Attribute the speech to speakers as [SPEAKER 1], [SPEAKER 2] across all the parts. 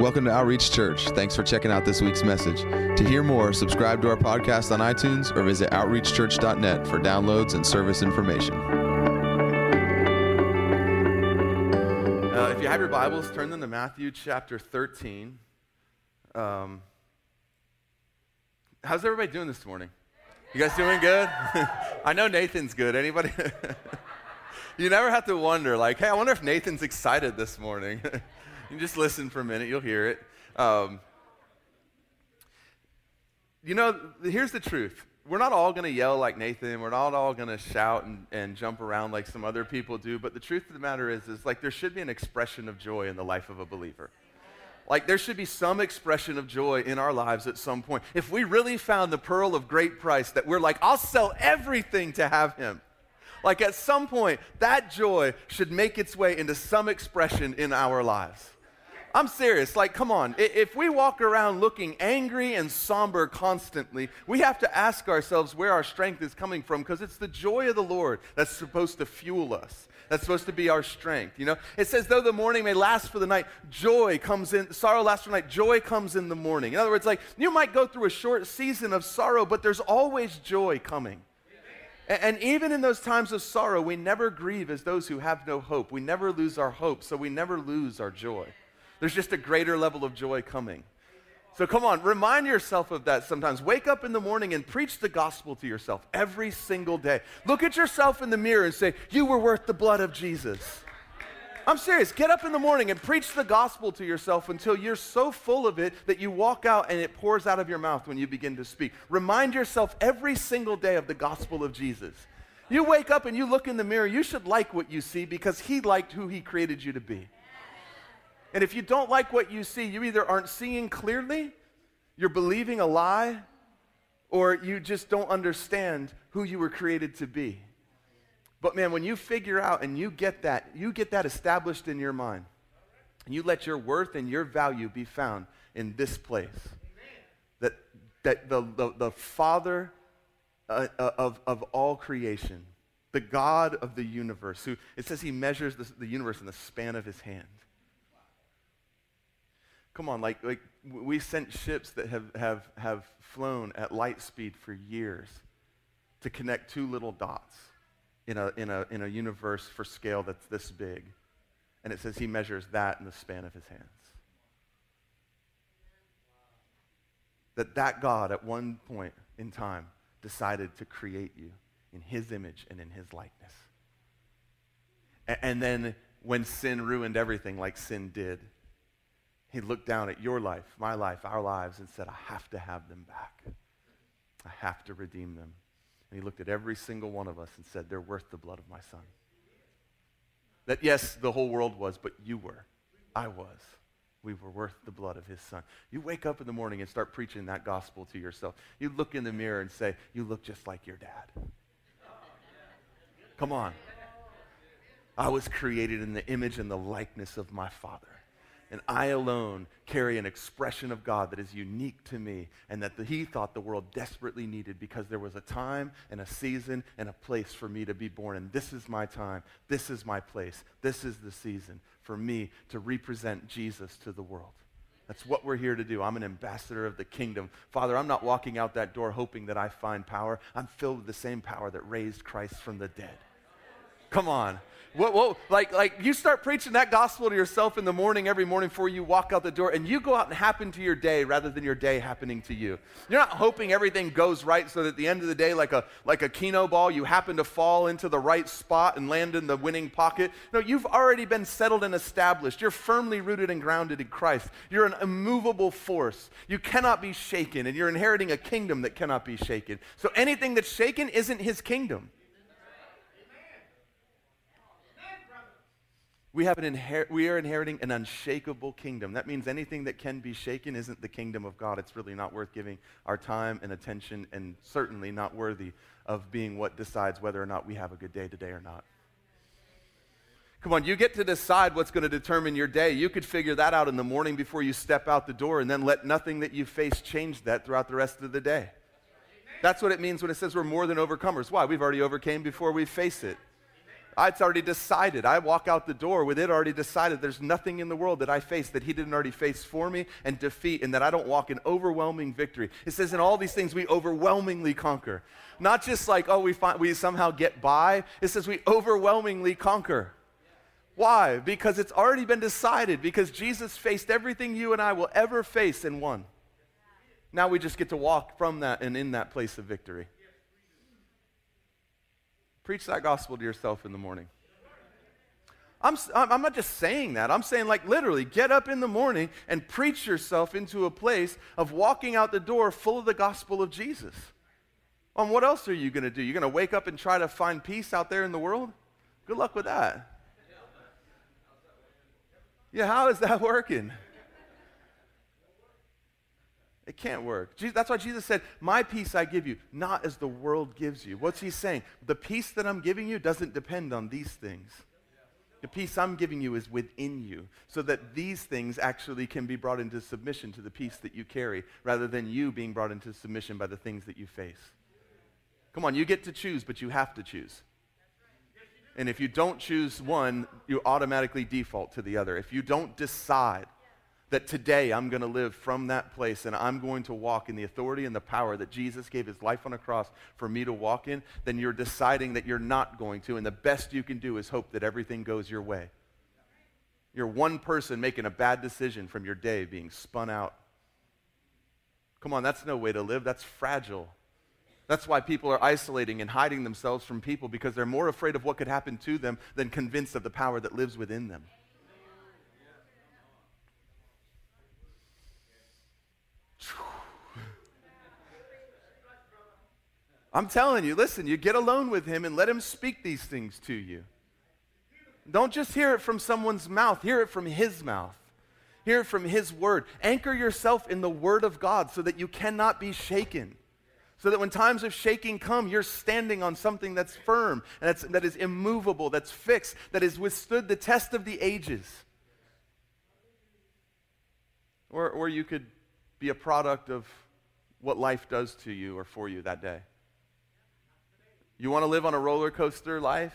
[SPEAKER 1] Welcome to Outreach Church. Thanks for checking out this week's message. To hear more, subscribe to our podcast on iTunes or visit outreachchurch.net for downloads and service information.
[SPEAKER 2] Uh, if you have your Bibles, turn them to Matthew chapter 13. Um, how's everybody doing this morning? You guys doing good? I know Nathan's good. Anybody? you never have to wonder, like, hey, I wonder if Nathan's excited this morning. you just listen for a minute, you'll hear it. Um, you know, here's the truth. We're not all going to yell like Nathan. We're not all going to shout and, and jump around like some other people do. But the truth of the matter is, is like there should be an expression of joy in the life of a believer. Like there should be some expression of joy in our lives at some point. If we really found the pearl of great price that we're like, I'll sell everything to have him. Like at some point, that joy should make its way into some expression in our lives. I'm serious. Like, come on. If we walk around looking angry and somber constantly, we have to ask ourselves where our strength is coming from because it's the joy of the Lord that's supposed to fuel us. That's supposed to be our strength. You know, it says, though the morning may last for the night, joy comes in, sorrow lasts for the night, joy comes in the morning. In other words, like, you might go through a short season of sorrow, but there's always joy coming. And even in those times of sorrow, we never grieve as those who have no hope. We never lose our hope, so we never lose our joy. There's just a greater level of joy coming. So come on, remind yourself of that sometimes. Wake up in the morning and preach the gospel to yourself every single day. Look at yourself in the mirror and say, You were worth the blood of Jesus. I'm serious. Get up in the morning and preach the gospel to yourself until you're so full of it that you walk out and it pours out of your mouth when you begin to speak. Remind yourself every single day of the gospel of Jesus. You wake up and you look in the mirror, you should like what you see because He liked who He created you to be. And if you don't like what you see, you either aren't seeing clearly, you're believing a lie, or you just don't understand who you were created to be. But man, when you figure out and you get that, you get that established in your mind, and you let your worth and your value be found in this place. That, that the, the, the Father uh, uh of, of all creation, the God of the universe, who it says he measures the, the universe in the span of his hand Come on, like, like we sent ships that have, have, have flown at light speed for years to connect two little dots in a, in, a, in a universe for scale that's this big. And it says he measures that in the span of his hands. That that God at one point in time decided to create you in his image and in his likeness. And, and then when sin ruined everything like sin did, he looked down at your life, my life, our lives, and said, I have to have them back. I have to redeem them. And he looked at every single one of us and said, They're worth the blood of my son. That, yes, the whole world was, but you were. I was. We were worth the blood of his son. You wake up in the morning and start preaching that gospel to yourself. You look in the mirror and say, You look just like your dad. Come on. I was created in the image and the likeness of my father and I alone carry an expression of God that is unique to me and that the, He thought the world desperately needed because there was a time and a season and a place for me to be born. And this is my time. This is my place. This is the season for me to represent Jesus to the world. That's what we're here to do. I'm an ambassador of the kingdom. Father, I'm not walking out that door hoping that I find power. I'm filled with the same power that raised Christ from the dead. Come on. What, what, like, like you start preaching that gospel to yourself in the morning, every morning before you walk out the door, and you go out and happen to your day rather than your day happening to you. You're not hoping everything goes right so that at the end of the day, like a, like a keno ball, you happen to fall into the right spot and land in the winning pocket. No, you've already been settled and established. You're firmly rooted and grounded in Christ. You're an immovable force. You cannot be shaken, and you're inheriting a kingdom that cannot be shaken. So anything that's shaken isn't his kingdom. We, have an inher- we are inheriting an unshakable kingdom. That means anything that can be shaken isn't the kingdom of God. It's really not worth giving our time and attention, and certainly not worthy of being what decides whether or not we have a good day today or not. Come on, you get to decide what's going to determine your day. You could figure that out in the morning before you step out the door, and then let nothing that you face change that throughout the rest of the day. That's what it means when it says we're more than overcomers. Why? We've already overcame before we face it. It's already decided. I walk out the door with it already decided. There's nothing in the world that I face that He didn't already face for me and defeat, and that I don't walk in overwhelming victory. It says in all these things we overwhelmingly conquer. Not just like, oh, we, find, we somehow get by. It says we overwhelmingly conquer. Why? Because it's already been decided, because Jesus faced everything you and I will ever face and won. Now we just get to walk from that and in that place of victory. Preach that gospel to yourself in the morning. I'm, I'm not just saying that. I'm saying, like, literally, get up in the morning and preach yourself into a place of walking out the door full of the gospel of Jesus. And what else are you going to do? You're going to wake up and try to find peace out there in the world? Good luck with that. Yeah, how is that working? It can't work. That's why Jesus said, My peace I give you, not as the world gives you. What's he saying? The peace that I'm giving you doesn't depend on these things. The peace I'm giving you is within you, so that these things actually can be brought into submission to the peace that you carry, rather than you being brought into submission by the things that you face. Come on, you get to choose, but you have to choose. And if you don't choose one, you automatically default to the other. If you don't decide, that today I'm going to live from that place and I'm going to walk in the authority and the power that Jesus gave his life on a cross for me to walk in, then you're deciding that you're not going to. And the best you can do is hope that everything goes your way. You're one person making a bad decision from your day being spun out. Come on, that's no way to live. That's fragile. That's why people are isolating and hiding themselves from people because they're more afraid of what could happen to them than convinced of the power that lives within them. I'm telling you, listen, you get alone with him and let him speak these things to you. Don't just hear it from someone's mouth, hear it from his mouth. Hear it from his word. Anchor yourself in the word of God so that you cannot be shaken. So that when times of shaking come, you're standing on something that's firm, and that's, that is immovable, that's fixed, that has withstood the test of the ages. Or, or you could be a product of what life does to you or for you that day. You want to live on a roller coaster life?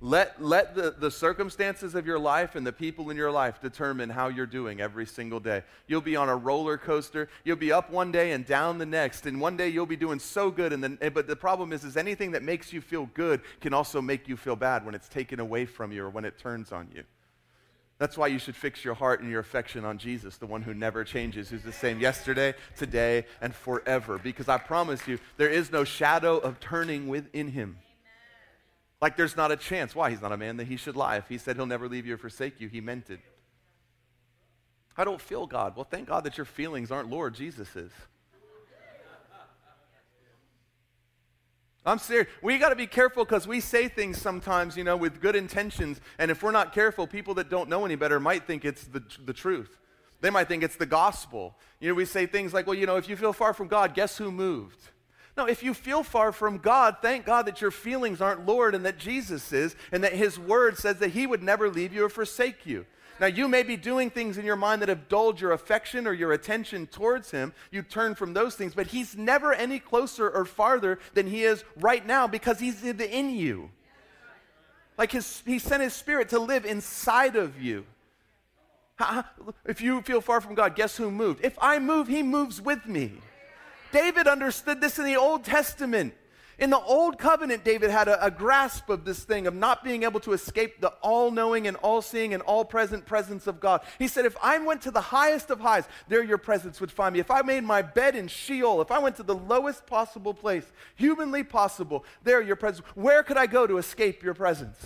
[SPEAKER 2] Let, let the, the circumstances of your life and the people in your life determine how you're doing every single day. You'll be on a roller coaster. You'll be up one day and down the next. And one day you'll be doing so good. And then, eh, but the problem is, is anything that makes you feel good can also make you feel bad when it's taken away from you or when it turns on you. That's why you should fix your heart and your affection on Jesus, the one who never changes, who's the same yesterday, today, and forever. Because I promise you, there is no shadow of turning within him. Like there's not a chance. Why? He's not a man that he should lie. If he said he'll never leave you or forsake you, he meant it. I don't feel God. Well, thank God that your feelings aren't Lord, Jesus is. I'm serious. We got to be careful because we say things sometimes, you know, with good intentions. And if we're not careful, people that don't know any better might think it's the, the truth. They might think it's the gospel. You know, we say things like, well, you know, if you feel far from God, guess who moved? No, if you feel far from God, thank God that your feelings aren't Lord and that Jesus is, and that His word says that He would never leave you or forsake you. Now, you may be doing things in your mind that have dulled your affection or your attention towards Him. You turn from those things, but He's never any closer or farther than He is right now because He's in you. Like his, He sent His Spirit to live inside of you. If you feel far from God, guess who moved? If I move, He moves with me. David understood this in the Old Testament. In the old covenant, David had a, a, grasp of this thing of not being able to escape the all knowing and all seeing and all present presence of God. He said, If I went to the highest of highs, there your presence would find me. If I made my bed in Sheol, if I went to the lowest possible place, humanly possible, there your presence, where could I go to escape your presence?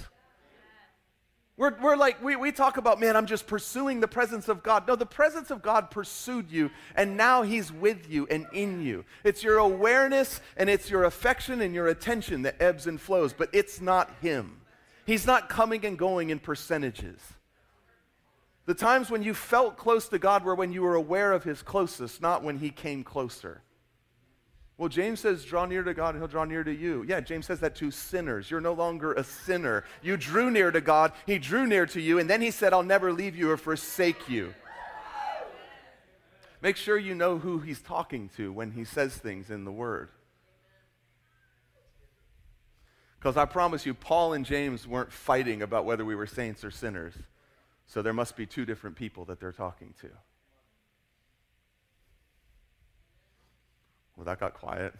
[SPEAKER 2] We're, we're like, we, we talk about, man, I'm just pursuing the presence of God. No, the presence of God pursued you, and now He's with you and in you. It's your awareness and it's your affection and your attention that ebbs and flows, but it's not Him. He's not coming and going in percentages. The times when you felt close to God were when you were aware of His closeness, not when He came closer. Well, James says, draw near to God and he'll draw near to you. Yeah, James says that to sinners. You're no longer a sinner. You drew near to God, he drew near to you, and then he said, I'll never leave you or forsake you. Make sure you know who he's talking to when he says things in the Word. Because I promise you, Paul and James weren't fighting about whether we were saints or sinners. So there must be two different people that they're talking to. Well, that got quiet.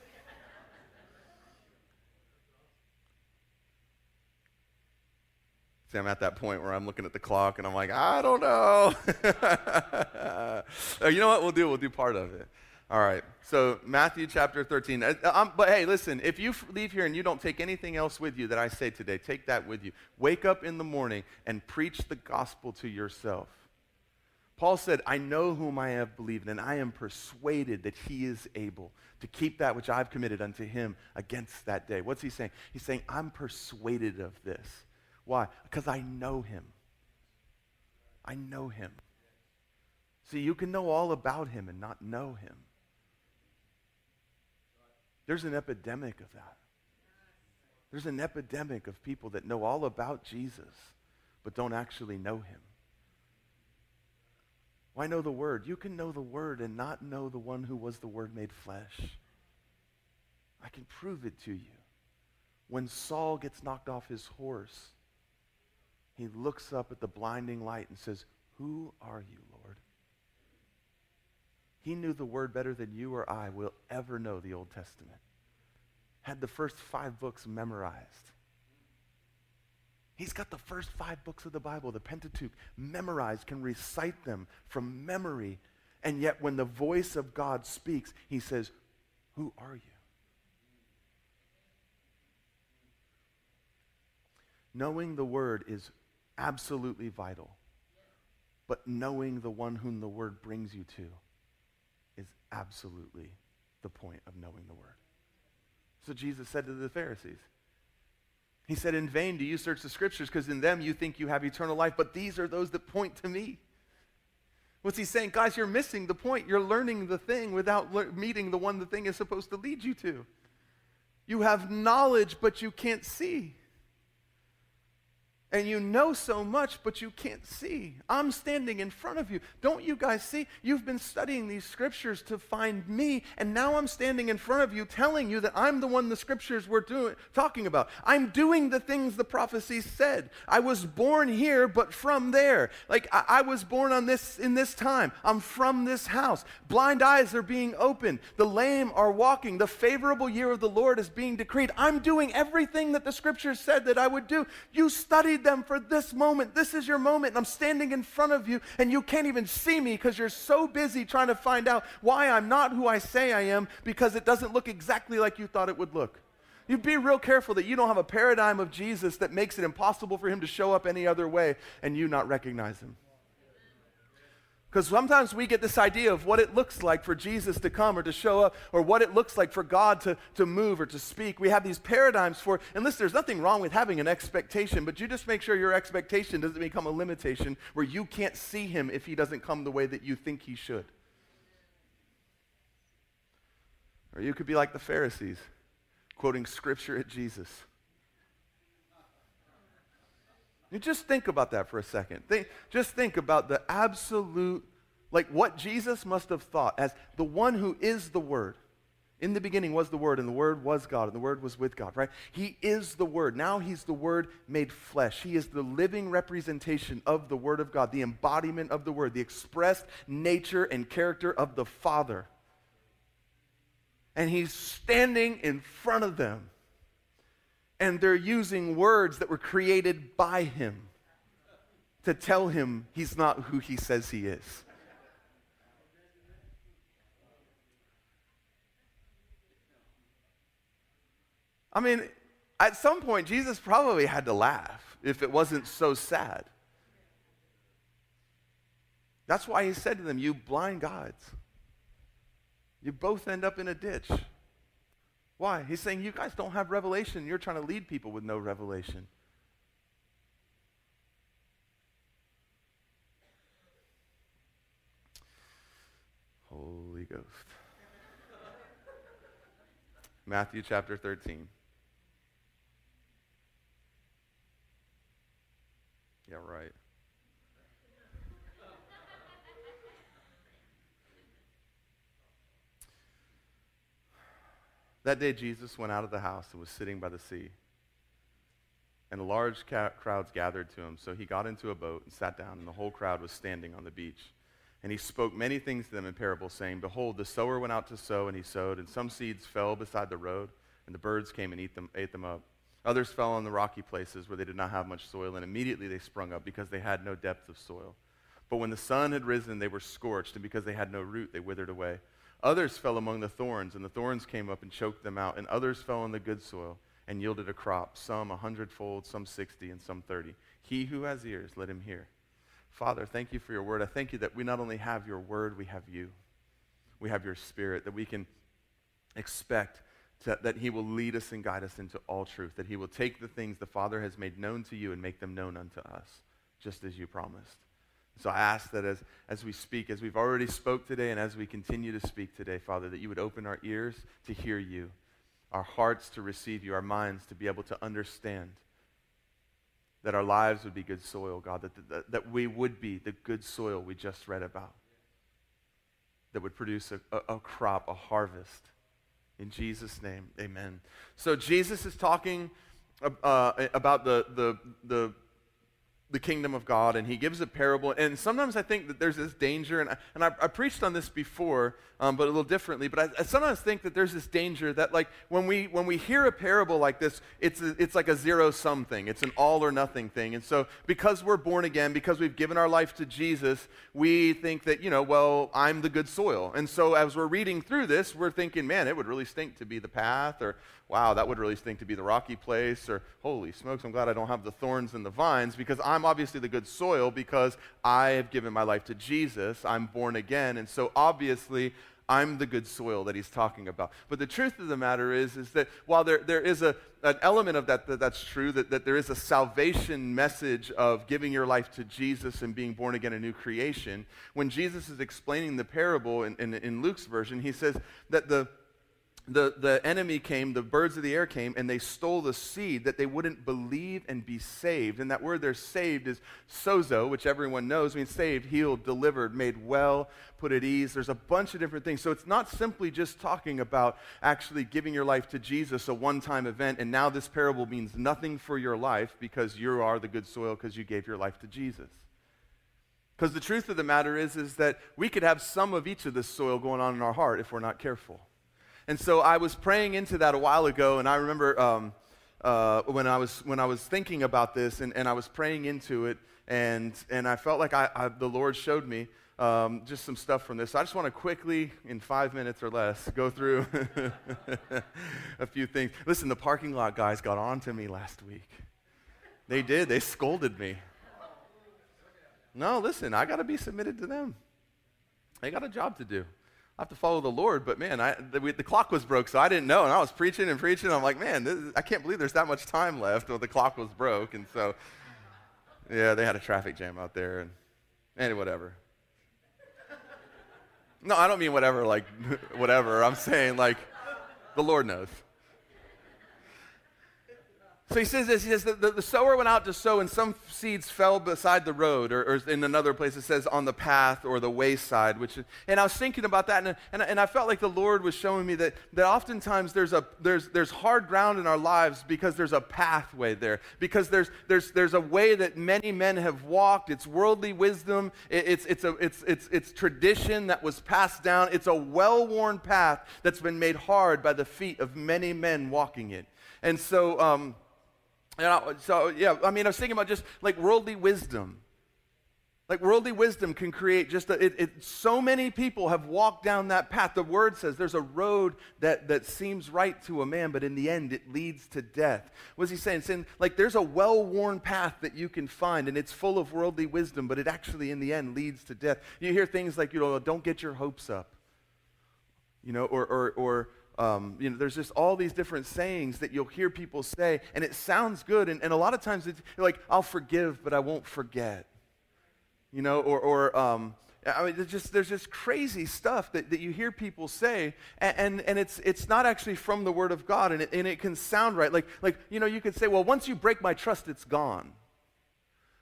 [SPEAKER 2] See, I'm at that point where I'm looking at the clock and I'm like, I don't know. you know what? We'll do. We'll do part of it. All right. So Matthew chapter 13. Uh, um, but hey, listen. If you leave here and you don't take anything else with you that I say today, take that with you. Wake up in the morning and preach the gospel to yourself. Paul said, I know whom I have believed, and I am persuaded that he is able to keep that which I've committed unto him against that day. What's he saying? He's saying, I'm persuaded of this. Why? Because I know him. I know him. See, you can know all about him and not know him. There's an epidemic of that. There's an epidemic of people that know all about Jesus, but don't actually know him. Why know the Word? You can know the Word and not know the one who was the Word made flesh. I can prove it to you. When Saul gets knocked off his horse, he looks up at the blinding light and says, Who are you, Lord? He knew the word better than you or I will ever know the Old Testament. Had the first five books memorized. He's got the first five books of the Bible, the Pentateuch, memorized, can recite them from memory. And yet, when the voice of God speaks, he says, Who are you? Knowing the word is absolutely vital. But knowing the one whom the word brings you to is absolutely the point of knowing the word. So Jesus said to the Pharisees, He said, In vain do you search the scriptures, because in them you think you have eternal life, but these are those that point to me. What's he saying? Guys, you're missing the point. You're learning the thing without le- meeting the one the thing is supposed to lead you to. You have knowledge, but you can't see and you know so much, but you can't see. I'm standing in front of you. Don't you guys see? You've been studying these scriptures to find me, and now I'm standing in front of you telling you that I'm the one the scriptures were doing, talking about. I'm doing the things the prophecies said. I was born here, but from there. Like I, I was born on this in this time. I'm from this house. Blind eyes are being opened. The lame are walking. The favorable year of the Lord is being decreed. I'm doing everything that the scriptures said that I would do. You studied them for this moment. This is your moment. And I'm standing in front of you, and you can't even see me because you're so busy trying to find out why I'm not who I say I am because it doesn't look exactly like you thought it would look. You be real careful that you don't have a paradigm of Jesus that makes it impossible for him to show up any other way and you not recognize him. Because sometimes we get this idea of what it looks like for Jesus to come or to show up, or what it looks like for God to, to move or to speak. We have these paradigms for, and listen, there's nothing wrong with having an expectation, but you just make sure your expectation doesn't become a limitation where you can't see him if he doesn't come the way that you think he should. Or you could be like the Pharisees, quoting scripture at Jesus. You just think about that for a second. Think, just think about the absolute, like what Jesus must have thought as the one who is the Word. In the beginning was the Word, and the Word was God, and the Word was with God, right? He is the Word. Now He's the Word made flesh. He is the living representation of the Word of God, the embodiment of the Word, the expressed nature and character of the Father. And He's standing in front of them and they're using words that were created by him to tell him he's not who he says he is. I mean, at some point, Jesus probably had to laugh if it wasn't so sad. That's why he said to them, You blind guides. You both end up in a ditch. Why? He's saying you guys don't have revelation. You're trying to lead people with no revelation. Holy Ghost. Matthew chapter 13. Yeah, right. That day, Jesus went out of the house and was sitting by the sea. and large ca- crowds gathered to him. So he got into a boat and sat down, and the whole crowd was standing on the beach. And he spoke many things to them in parables, saying, Behold, the sower went out to sow, and he sowed, and some seeds fell beside the road, and the birds came and them, ate them up. Others fell on the rocky places where they did not have much soil, and immediately they sprung up because they had no depth of soil. But when the sun had risen, they were scorched, and because they had no root, they withered away. Others fell among the thorns, and the thorns came up and choked them out. And others fell on the good soil and yielded a crop, some a hundredfold, some sixty, and some thirty. He who has ears, let him hear. Father, thank you for your word. I thank you that we not only have your word, we have you. We have your spirit, that we can expect to, that he will lead us and guide us into all truth, that he will take the things the Father has made known to you and make them known unto us, just as you promised. So I ask that as, as we speak, as we've already spoke today, and as we continue to speak today, Father, that you would open our ears to hear you, our hearts to receive you, our minds to be able to understand, that our lives would be good soil, God, that, that, that we would be the good soil we just read about, that would produce a, a, a crop, a harvest. In Jesus' name, amen. So Jesus is talking uh, about the, the, the the kingdom of God, and he gives a parable. And sometimes I think that there's this danger, and I, and I, I preached on this before, um, but a little differently. But I, I, sometimes think that there's this danger that, like, when we when we hear a parable like this, it's a, it's like a zero sum thing. It's an all or nothing thing. And so, because we're born again, because we've given our life to Jesus, we think that you know, well, I'm the good soil. And so, as we're reading through this, we're thinking, man, it would really stink to be the path, or wow, that would really stink to be the rocky place, or holy smokes, I'm glad I don't have the thorns and the vines because I'm obviously the good soil because I have given my life to Jesus. I'm born again. And so obviously, I'm the good soil that he's talking about. But the truth of the matter is, is that while there, there is a, an element of that, that that's true, that, that there is a salvation message of giving your life to Jesus and being born again a new creation, when Jesus is explaining the parable in, in, in Luke's version, he says that the, the, the enemy came, the birds of the air came, and they stole the seed that they wouldn't believe and be saved. And that word there, saved, is sozo, which everyone knows means saved, healed, delivered, made well, put at ease. There's a bunch of different things. So it's not simply just talking about actually giving your life to Jesus, a one time event, and now this parable means nothing for your life because you are the good soil because you gave your life to Jesus. Because the truth of the matter is, is that we could have some of each of this soil going on in our heart if we're not careful. And so I was praying into that a while ago, and I remember um, uh, when, I was, when I was thinking about this and, and I was praying into it, and, and I felt like I, I, the Lord showed me um, just some stuff from this. So I just want to quickly, in five minutes or less, go through a few things. Listen, the parking lot guys got on to me last week. They did, they scolded me. No, listen, I got to be submitted to them. They got a job to do. I have to follow the Lord, but man, I, the, the, clock was broke, so I didn't know. And I was preaching and preaching. I'm like, man, I can't believe there's that much time left. Well, the clock was broke. And so, yeah, they had a traffic jam out there. And, and whatever. No, I don't mean whatever, like, whatever. I'm saying, like, the Lord knows. So he says this, he says that the, sower went out to sow and some seeds fell beside the road, or, or, in another place it says on the path or the wayside, which, and I was thinking about that and, and, and I felt like the Lord was showing me that, that oftentimes there's, a, there's, there's hard ground in our lives because there's a pathway there, because there's, there's, there's a way that many men have walked. It's worldly wisdom, it, it's, it's, a, it's, it's, it's tradition that was passed down. It's a well-worn path that's been made hard by the feet of many men walking it. And so, um, I, so, yeah, I mean, I was thinking about just like worldly wisdom. Like worldly wisdom can create just a, it, it, so many people have walked down that path. The word says there's a road that, that seems right to a man, but in the end it leads to death. What's he saying? Saying like there's a well-worn path that you can find, and it's full of worldly wisdom, but it actually in the end leads to death. You hear things like, you know, don't get your hopes up. You know, or or or um, you know, there's just all these different sayings that you'll hear people say, and it sounds good. And, and a lot of times it's like, I'll forgive, but I won't forget. You know, or, or um, I mean, there's just, there's just crazy stuff that, that you hear people say, and, and, and, it's, it's not actually from the Word of God, and it, and it can sound right. Like, like, you know, you could say, well, once you break my trust, it's gone.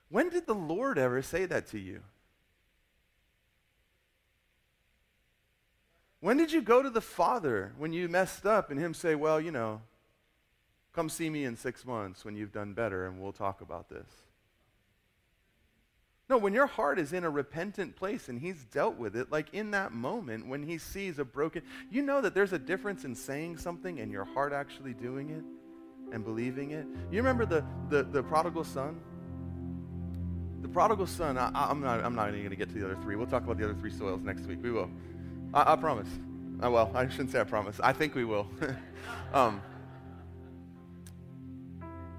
[SPEAKER 2] When did the Lord ever say that to you? When did you go to the Father when you messed up and Him say, Well, you know, Come see me in six months when you've done better and we'll talk about this. No, when your heart is in a repentant place and he's dealt with it, like in that moment when he sees a broken, you know that there's a difference in saying something and your heart actually doing it and believing it. You remember the, the, the prodigal son? The prodigal son, I, am not, I'm not even going to get to the other three. We'll talk about the other three soils next week. We will. I, I promise. Uh, well, I shouldn't say I promise. I think we will. um,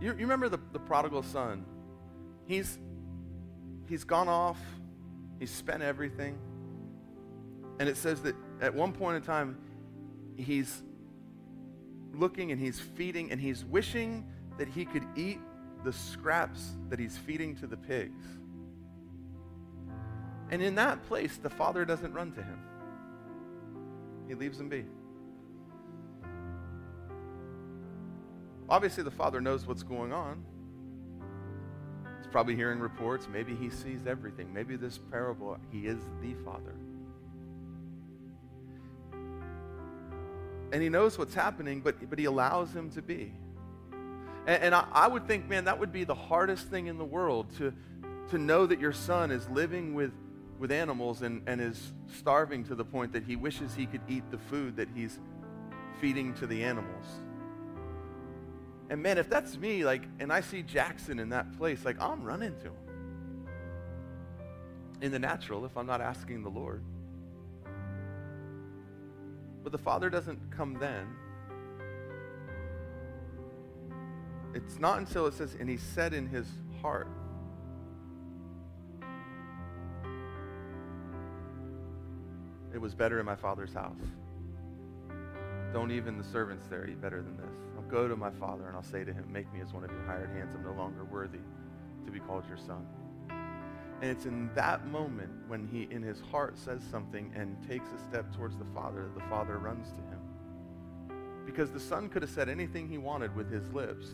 [SPEAKER 2] you, you remember the, the prodigal son? He's, he's gone off, he's spent everything. And it says that at one point in time, he's looking and he's feeding and he's wishing that he could eat the scraps that he's feeding to the pigs. And in that place, the father doesn't run to him, he leaves them be. Obviously, the father knows what's going on. He's probably hearing reports. Maybe he sees everything. Maybe this parable, he is the father. And he knows what's happening, but, but he allows him to be. And, and I, I would think, man, that would be the hardest thing in the world to, to know that your son is living with, with animals and, and is starving to the point that he wishes he could eat the food that he's feeding to the animals. And man, if that's me, like, and I see Jackson in that place, like, I'm running to him. In the natural, if I'm not asking the Lord. But the Father doesn't come then. It's not until it says, and he said in his heart. It was better in my Father's house. Don't even the servants there eat better than this I'll go to my father and I'll say to him, Make me as one of your hired hands. I'm no longer worthy to be called your son. And it's in that moment when he, in his heart, says something and takes a step towards the Father that the Father runs to him. Because the Son could have said anything he wanted with his lips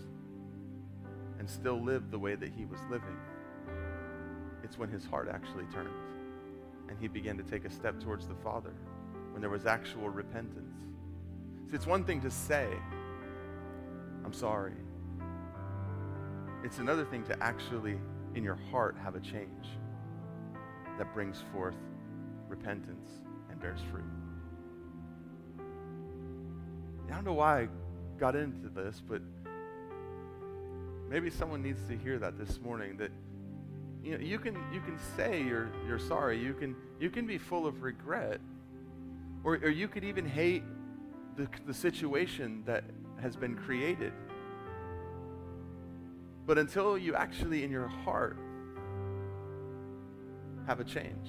[SPEAKER 2] and still lived the way that he was living. It's when his heart actually turned and he began to take a step towards the Father when there was actual repentance. See, it's one thing to say, I'm sorry. It's another thing to actually, in your heart, have a change that brings forth repentance and bears fruit. I don't know why I got into this, but maybe someone needs to hear that this morning that you know you can you can say you're you're sorry you can you can be full of regret or, or you could even hate the, the situation that has been created. But until you actually, in your heart, have a change,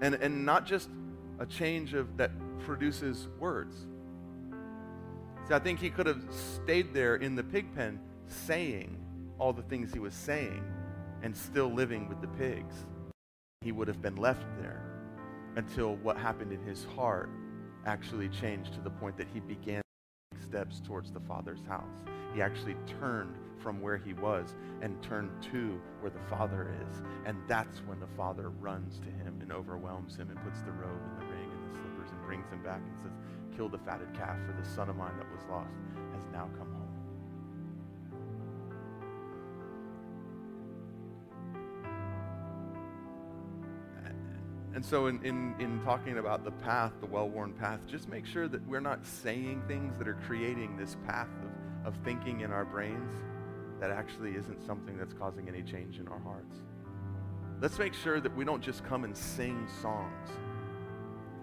[SPEAKER 2] and, and not just a change of that produces words. See, I think he could have stayed there in the pig pen saying all the things he was saying and still living with the pigs. He would have been left there until what happened in his heart actually changed to the point that he began to take steps towards the Father's house. He actually turned from where he was and turned to where the Father is. And that's when the Father runs to him and overwhelms him and puts the robe and the ring and the slippers and brings him back and says, Kill the fatted calf, for the son of mine that was lost has now come home. And so, in, in, in talking about the path, the well worn path, just make sure that we're not saying things that are creating this path of, of thinking in our brains that actually isn't something that's causing any change in our hearts. Let's make sure that we don't just come and sing songs,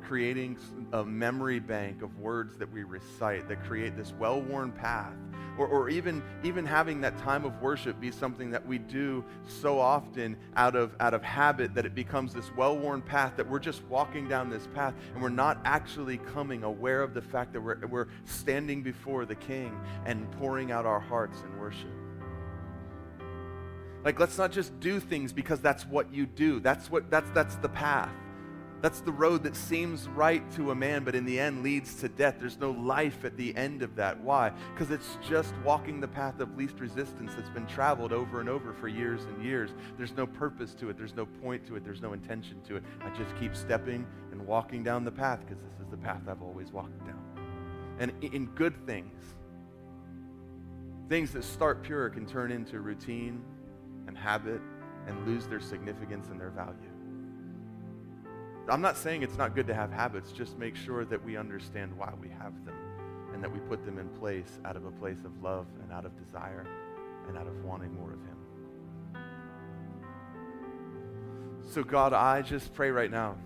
[SPEAKER 2] creating a memory bank of words that we recite that create this well worn path or, or even, even having that time of worship be something that we do so often out of, out of habit that it becomes this well worn path that we're just walking down this path and we're not actually coming aware of the fact that we're, we're standing before the King and pouring out our hearts in worship. Like, let's not just do things because that's what you do. That's, what, that's, that's the path. That's the road that seems right to a man, but in the end leads to death. There's no life at the end of that. Why? Because it's just walking the path of least resistance that's been traveled over and over for years and years. There's no purpose to it. There's no point to it. There's no intention to it. I just keep stepping and walking down the path because this is the path I've always walked down. and in good things. Things that start pure can turn into routine and habit and lose their significance and their value. I'm not saying it's not good to have habits, just make sure that we understand why we have them and that we put them in place out of a place of love and out of desire and out of wanting more of Him. So, God, I just pray right now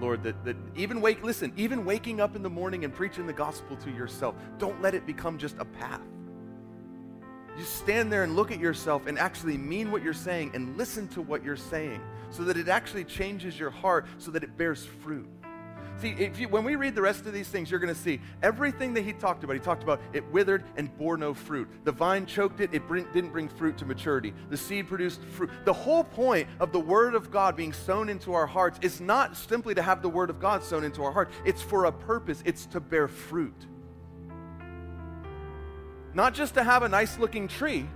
[SPEAKER 2] Lord, that, that even wake, listen, even waking up in the morning and preaching the gospel to yourself, don't let it become just a path. You stand there and look at yourself and actually mean what you're saying and listen to what you're saying so that it actually changes your heart so that it bears fruit. See, you, when we read the rest of these things, you're going to see everything that he talked about. He talked about it withered and bore no fruit. The vine choked it, it bring, didn't bring fruit to maturity. The seed produced fruit. The whole point of the word of God being sown into our hearts is not simply to have the word of God sown into our heart, it's for a purpose, it's to bear fruit. Not just to have a nice looking tree,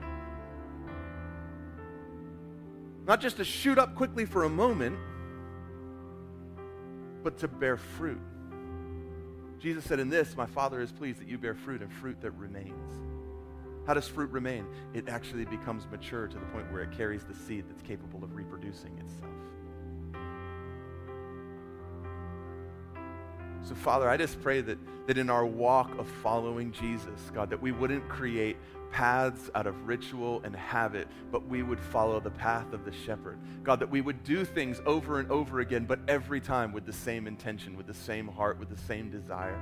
[SPEAKER 2] not just to shoot up quickly for a moment but to bear fruit. Jesus said, In this, my Father is pleased that you bear fruit and fruit that remains. How does fruit remain? It actually becomes mature to the point where it carries the seed that's capable of reproducing itself. So, Father, I just pray that, that in our walk of following Jesus, God, that we wouldn't create paths out of ritual and habit, but we would follow the path of the shepherd. God, that we would do things over and over again, but every time with the same intention, with the same heart, with the same desire.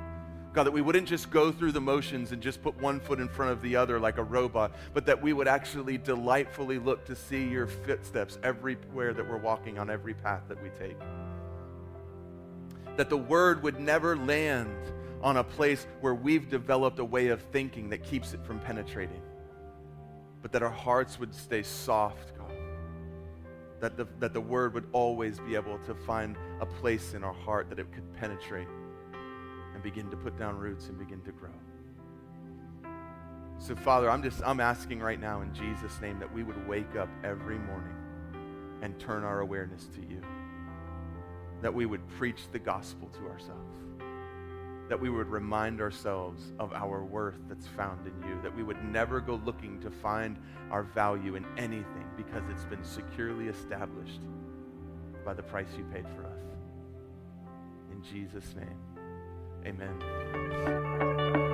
[SPEAKER 2] God, that we wouldn't just go through the motions and just put one foot in front of the other like a robot, but that we would actually delightfully look to see your footsteps everywhere that we're walking on every path that we take. That the word would never land on a place where we've developed a way of thinking that keeps it from penetrating. But that our hearts would stay soft, God. That the, that the word would always be able to find a place in our heart that it could penetrate and begin to put down roots and begin to grow. So, Father, I'm just I'm asking right now in Jesus' name that we would wake up every morning and turn our awareness to you. That we would preach the gospel to ourselves that we would remind ourselves of our worth that's found in you, that we would never go looking to find our value in anything because it's been securely established by the price you paid for us. In Jesus' name, amen.